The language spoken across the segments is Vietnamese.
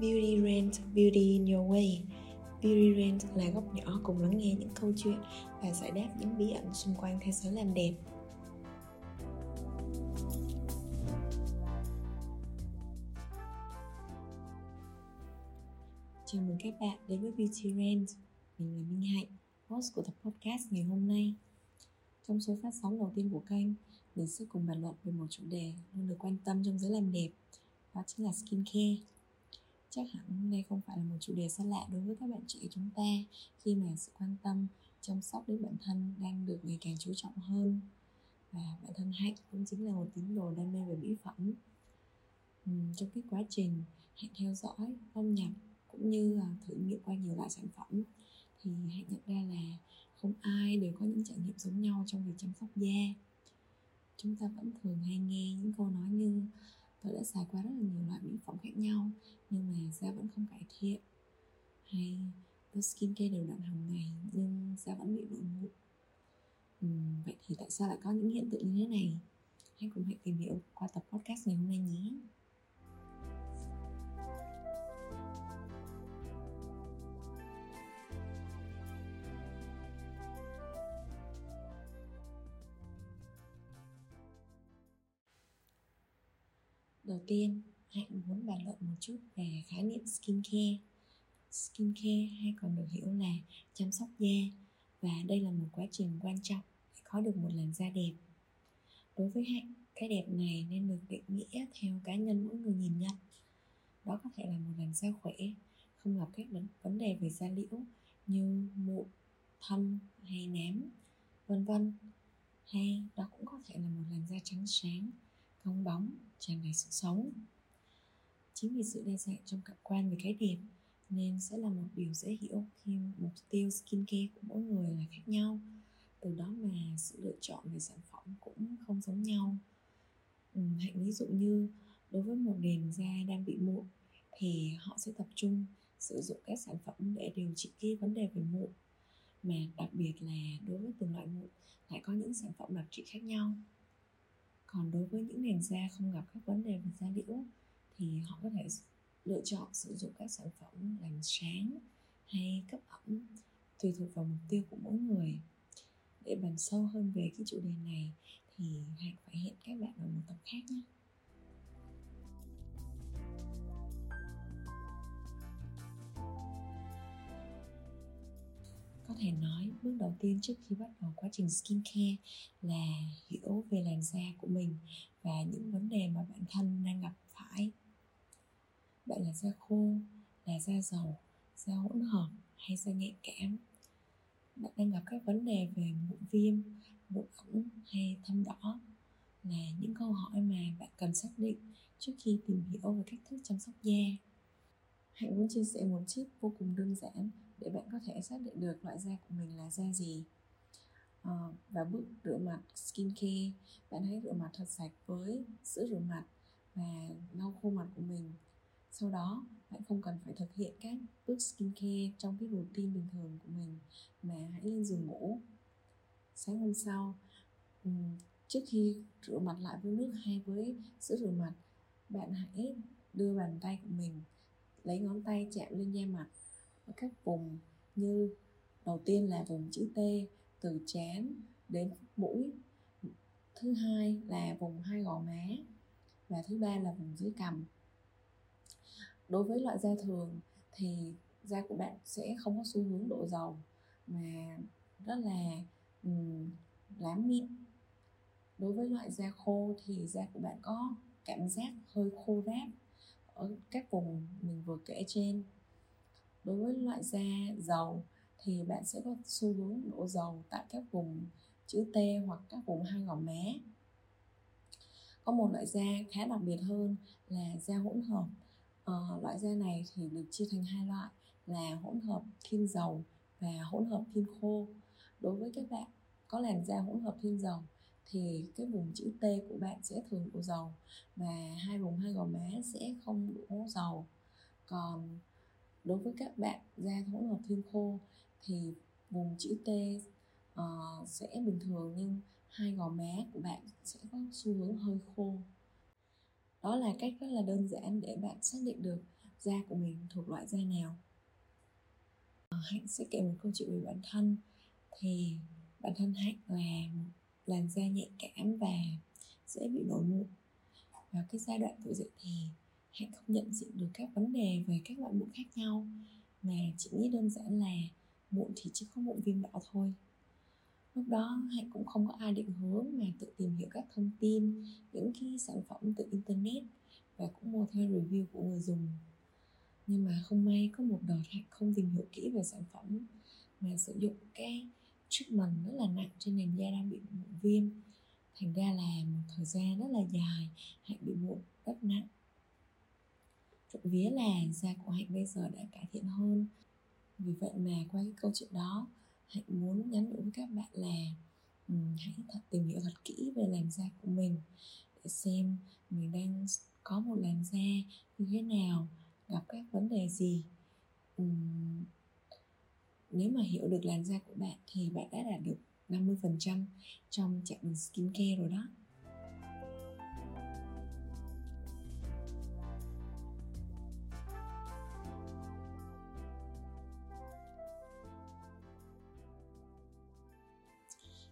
Beauty Rent, Beauty in Your Way Beauty Rent là góc nhỏ cùng lắng nghe những câu chuyện và giải đáp những bí ẩn xung quanh thế giới làm đẹp. Chào mừng các bạn đến với Beauty Rent. Mình là Minh Hạnh, host của tập podcast ngày hôm nay. Trong số phát sóng đầu tiên của kênh, mình sẽ cùng bàn luận về một chủ đề luôn được quan tâm trong giới làm đẹp, đó chính là skincare chắc hẳn đây không phải là một chủ đề xa lạ đối với các bạn trẻ chúng ta khi mà sự quan tâm chăm sóc đến bản thân đang được ngày càng chú trọng hơn. Và bản thân hạnh cũng chính là một tín đồ đam mê về mỹ phẩm. Ừ, trong cái quá trình hạnh theo dõi âm nhập cũng như thử nghiệm qua nhiều loại sản phẩm thì hạnh nhận ra là không ai đều có những trải nghiệm giống nhau trong việc chăm sóc da. Chúng ta vẫn thường hay nghe những câu nói như tôi đã xài qua rất là nhiều loại mỹ phẩm khác nhau nhưng mà da vẫn không cải thiện. Hay tôi skincare đều đặn hàng ngày nhưng da vẫn bị nổi mụn. Uhm, vậy thì tại sao lại có những hiện tượng như thế này? Hãy cùng hãy tìm hiểu qua tập podcast ngày hôm nay nhé. Đầu tiên, Hạnh muốn bàn luận một chút về khái niệm skincare. Skincare hay còn được hiểu là chăm sóc da và đây là một quá trình quan trọng để có được một làn da đẹp. Đối với Hạnh, cái đẹp này nên được định nghĩa theo cá nhân mỗi người nhìn nhận. Đó có thể là một làn da khỏe, không gặp các vấn đề về da liễu như mụn, thâm hay nám, vân vân. Hay đó cũng có thể là một làn da trắng sáng, cong bóng tràn đầy sự sống chính vì sự đa dạng trong cảm quan về cái đẹp nên sẽ là một điều dễ hiểu khi mục tiêu skincare của mỗi người là khác nhau. Từ đó mà sự lựa chọn về sản phẩm cũng không giống nhau. Ừ, hãy ví dụ như đối với một nền da đang bị mụn thì họ sẽ tập trung sử dụng các sản phẩm để điều trị cái vấn đề về mụn. Mà đặc biệt là đối với từng loại mụn lại có những sản phẩm đặc trị khác nhau còn đối với những nền da không gặp các vấn đề về da liễu, thì họ có thể lựa chọn sử dụng các sản phẩm làm sáng hay cấp ẩm, tùy thuộc vào mục tiêu của mỗi người. Để bàn sâu hơn về cái chủ đề này, thì hãy phải hẹn các bạn ở một tập khác nhé. Có thể nói bước đầu tiên trước khi bắt đầu quá trình skincare là hiểu về làn da của mình và những vấn đề mà bản thân đang gặp phải. Bạn là da khô, là da dầu, da hỗn hợp hay da nhạy cảm? Bạn đang gặp các vấn đề về mụn viêm mụn ẩn hay thâm đỏ là những câu hỏi mà bạn cần xác định trước khi tìm hiểu về cách thức chăm sóc da. Hãy muốn chia sẻ một tip vô cùng đơn giản để bạn có thể xác định được loại da của mình là da gì. À, và bước rửa mặt skincare bạn hãy rửa mặt thật sạch với sữa rửa mặt và lau khô mặt của mình. Sau đó bạn không cần phải thực hiện các bước skincare trong cái routine bình thường của mình mà hãy lên giường ngủ. Sáng hôm sau trước khi rửa mặt lại với nước hay với sữa rửa mặt bạn hãy đưa bàn tay của mình lấy ngón tay chạm lên da mặt ở các vùng như đầu tiên là vùng chữ T từ trán đến mũi. Thứ hai là vùng hai gò má và thứ ba là vùng dưới cằm. Đối với loại da thường thì da của bạn sẽ không có xu hướng độ dầu mà rất là um, lám mịn đối với loại da khô thì da của bạn có cảm giác hơi khô ráp ở các vùng mình vừa kể trên đối với loại da dầu thì bạn sẽ có xu hướng đổ dầu tại các vùng chữ T hoặc các vùng hai gò má. Có một loại da khá đặc biệt hơn là da hỗn hợp. À, loại da này thì được chia thành hai loại là hỗn hợp thiên dầu và hỗn hợp thiên khô. Đối với các bạn có làn da hỗn hợp thiên dầu thì cái vùng chữ T của bạn sẽ thường đổ dầu và hai vùng hai gò má sẽ không đổ dầu. Còn đối với các bạn da hỗn hợp thiên khô thì vùng chữ T uh, sẽ bình thường nhưng hai gò má của bạn sẽ có xu hướng hơi khô. Đó là cách rất là đơn giản để bạn xác định được da của mình thuộc loại da nào. Ờ, hạnh sẽ kể một câu chuyện về bản thân. Thì bản thân hạnh là một làn da nhạy cảm và dễ bị nổi mụn. Vào cái giai đoạn tuổi dậy thì hãy không nhận diện được các vấn đề về các loại mụn khác nhau. Mà chỉ nghĩ đơn giản là mụn thì chỉ có mụn viêm đạo thôi. Lúc đó hạnh cũng không có ai định hướng mà tự tìm hiểu các thông tin, những cái sản phẩm từ internet và cũng mua theo review của người dùng. Nhưng mà không may có một đợt hạnh không tìm hiểu kỹ về sản phẩm mà sử dụng cái treatment rất là nặng trên nền da đang bị mụn viêm. Thành ra là một thời gian rất là dài hạnh bị mụn rất nặng trộm vía là da của hạnh bây giờ đã cải thiện hơn. Vì vậy mà qua cái câu chuyện đó hạnh muốn nhắn nhủ với các bạn là um, hãy thật tìm hiểu thật kỹ về làn da của mình để xem mình đang có một làn da như thế nào gặp các vấn đề gì. Um, nếu mà hiểu được làn da của bạn thì bạn đã đạt được 50% trong chặng đường skincare rồi đó.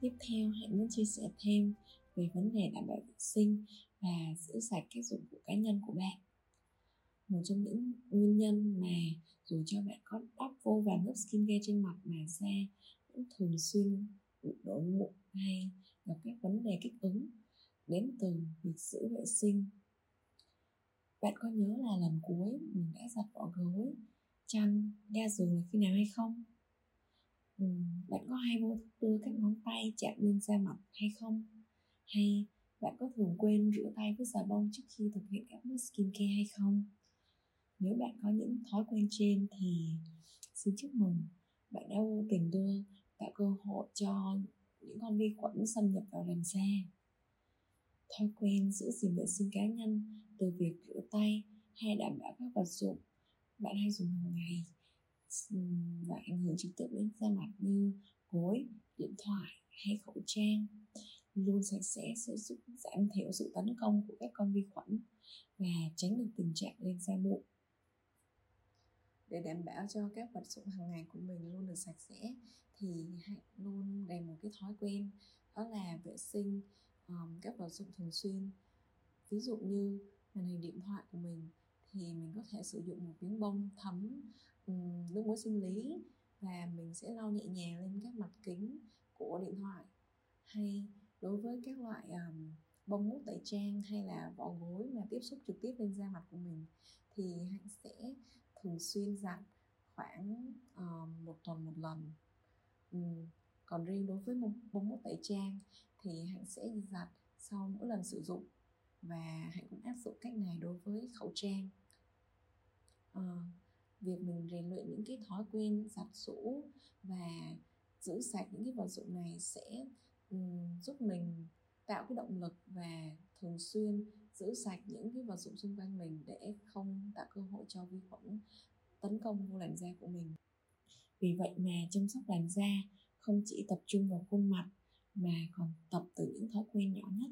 Tiếp theo, hãy muốn chia sẻ thêm về vấn đề đảm bảo vệ sinh và giữ sạch các dụng cụ cá nhân của bạn. Một trong những nguyên nhân mà dù cho bạn có đắp vô vàn lớp skincare trên mặt mà da vẫn thường xuyên bị đổ mụn hay gặp các vấn đề kích ứng đến từ việc giữ vệ sinh. Bạn có nhớ là lần cuối mình đã giặt vỏ gối, chăn, ga giường là khi nào hay không? Ừ, bạn có hay vô thức đưa các ngón tay chạm lên da mặt hay không? Hay bạn có thường quên rửa tay với xà bông trước khi thực hiện các bước skincare hay không? Nếu bạn có những thói quen trên thì xin chúc mừng. Bạn đã vô tình đưa tạo cơ hội cho những con vi khuẩn xâm nhập vào làn da. Thói quen giữ gìn vệ sinh cá nhân từ việc rửa tay hay đảm bảo các vật dụng bạn hay dùng hàng ngày và ảnh hưởng trực tiếp đến da mặt như gối, điện thoại hay khẩu trang. Luôn sạch sẽ sẽ giúp giảm thiểu sự tấn công của các con vi khuẩn và tránh được tình trạng lên da mụn để đảm bảo cho các vật dụng hàng ngày của mình luôn được sạch sẽ thì hãy luôn đầy một cái thói quen đó là vệ sinh um, các vật dụng thường xuyên. Ví dụ như màn hình điện thoại của mình thì mình có thể sử dụng một miếng bông thấm um, nước muối sinh lý và mình sẽ lau nhẹ nhàng lên các mặt kính của điện thoại. Hay đối với các loại um, bông mút tẩy trang hay là vỏ gối mà tiếp xúc trực tiếp lên da mặt của mình thì hạnh sẽ thường xuyên giặt khoảng uh, một tuần một lần. Um, còn riêng đối với bông mút tẩy trang thì hạnh sẽ giặt sau mỗi lần sử dụng và hãy cũng áp dụng cách này đối với khẩu trang. À, việc mình rèn luyện những cái thói quen giặt rũ và giữ sạch những cái vật dụng này sẽ um, giúp mình tạo cái động lực và thường xuyên giữ sạch những cái vật dụng xung quanh mình để không tạo cơ hội cho vi khuẩn tấn công vô làn da của mình. Vì vậy mà chăm sóc làn da không chỉ tập trung vào khuôn mặt mà còn tập từ những thói quen nhỏ nhất.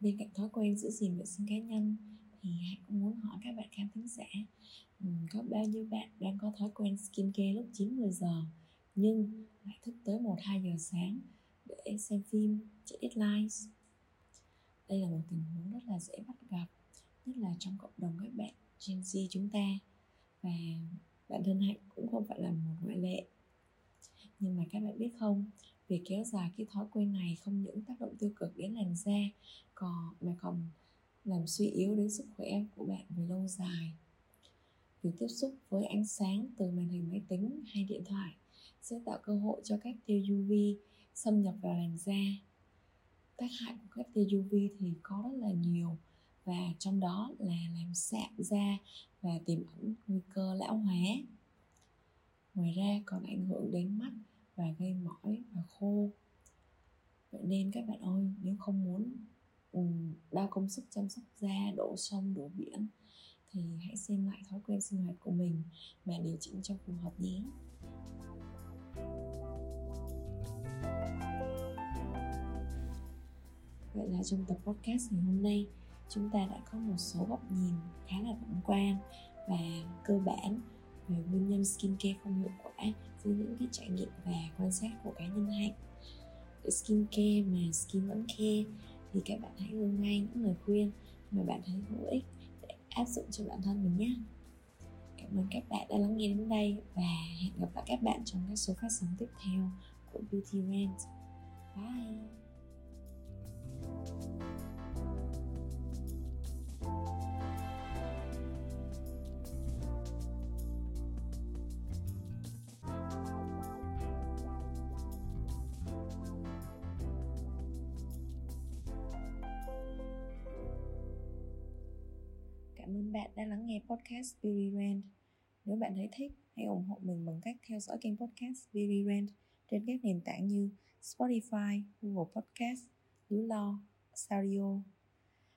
Bên cạnh thói quen giữ gìn vệ sinh cá nhân thì hãy cũng muốn hỏi các bạn khán thính giả ừ, có bao nhiêu bạn đang có thói quen skincare lúc 9 10 giờ nhưng lại thức tới 1 2 giờ sáng để xem phim, check deadlines. Đây là một tình huống rất là dễ bắt gặp, nhất là trong cộng đồng các bạn Gen Z chúng ta và bản thân Hạnh cũng không phải là một ngoại lệ. Nhưng mà các bạn biết không, việc kéo dài cái thói quen này không những tác động tiêu cực đến làn da, còn, mà còn làm suy yếu đến sức khỏe của bạn về lâu dài. Việc tiếp xúc với ánh sáng từ màn hình máy tính hay điện thoại sẽ tạo cơ hội cho các tia UV xâm nhập vào làn da. Tác hại của các tia UV thì có rất là nhiều, và trong đó là làm sạm da và tiềm ẩn nguy cơ lão hóa. Ngoài ra còn ảnh hưởng đến mắt và gây mỏi và khô. Vậy nên các bạn ơi nếu không muốn ừ, um, đa công sức chăm sóc da đổ sông đổ biển thì hãy xem lại thói quen sinh hoạt của mình và điều chỉnh cho phù hợp nhé. Vậy là trong tập podcast ngày hôm nay chúng ta đã có một số góc nhìn khá là tổng quan và cơ bản về nguyên nhân skincare không hiệu quả dưới những cái trải nghiệm và quan sát của cá nhân hạnh skincare mà skin vẫn care thì các bạn hãy ngưng ngay những lời khuyên mà bạn thấy hữu ích để áp dụng cho bản thân mình nhé cảm ơn các bạn đã lắng nghe đến đây và hẹn gặp lại các bạn trong các số phát sóng tiếp theo của Beauty Rant. Bye! Cảm ơn bạn đã lắng nghe podcast Beauty Rant. Nếu bạn thấy thích, hãy ủng hộ mình bằng cách theo dõi kênh podcast Beauty Rant trên các nền tảng như Spotify, Google Podcast, Lú Lo, Sario.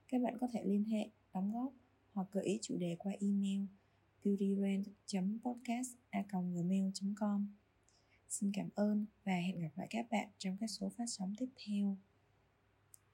Các bạn có thể liên hệ, đóng góp hoặc gợi ý chủ đề qua email beautyrant.podcast.gmail.com Xin cảm ơn và hẹn gặp lại các bạn trong các số phát sóng tiếp theo.